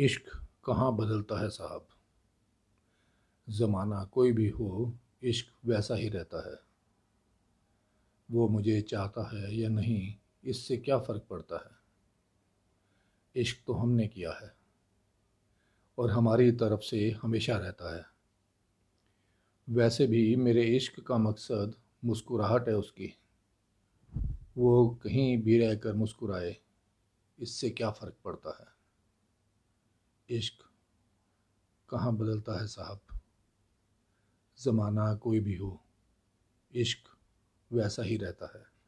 इश्क कहाँ बदलता है साहब? ज़माना कोई भी हो, इश्क वैसा ही रहता है। वो मुझे चाहता है या नहीं, इससे क्या फ़र्क पड़ता है? इश्क तो हमने किया है, और हमारी तरफ़ से हमेशा रहता है। वैसे भी मेरे इश्क का मकसद मुस्कुराहट है उसकी। वो कहीं भी रहकर मुस्कुराए, इससे क्या फ़र्क पड़ता है? इश्क कहाँ बदलता है साहब? ज़माना कोई भी हो इश्क वैसा ही रहता है।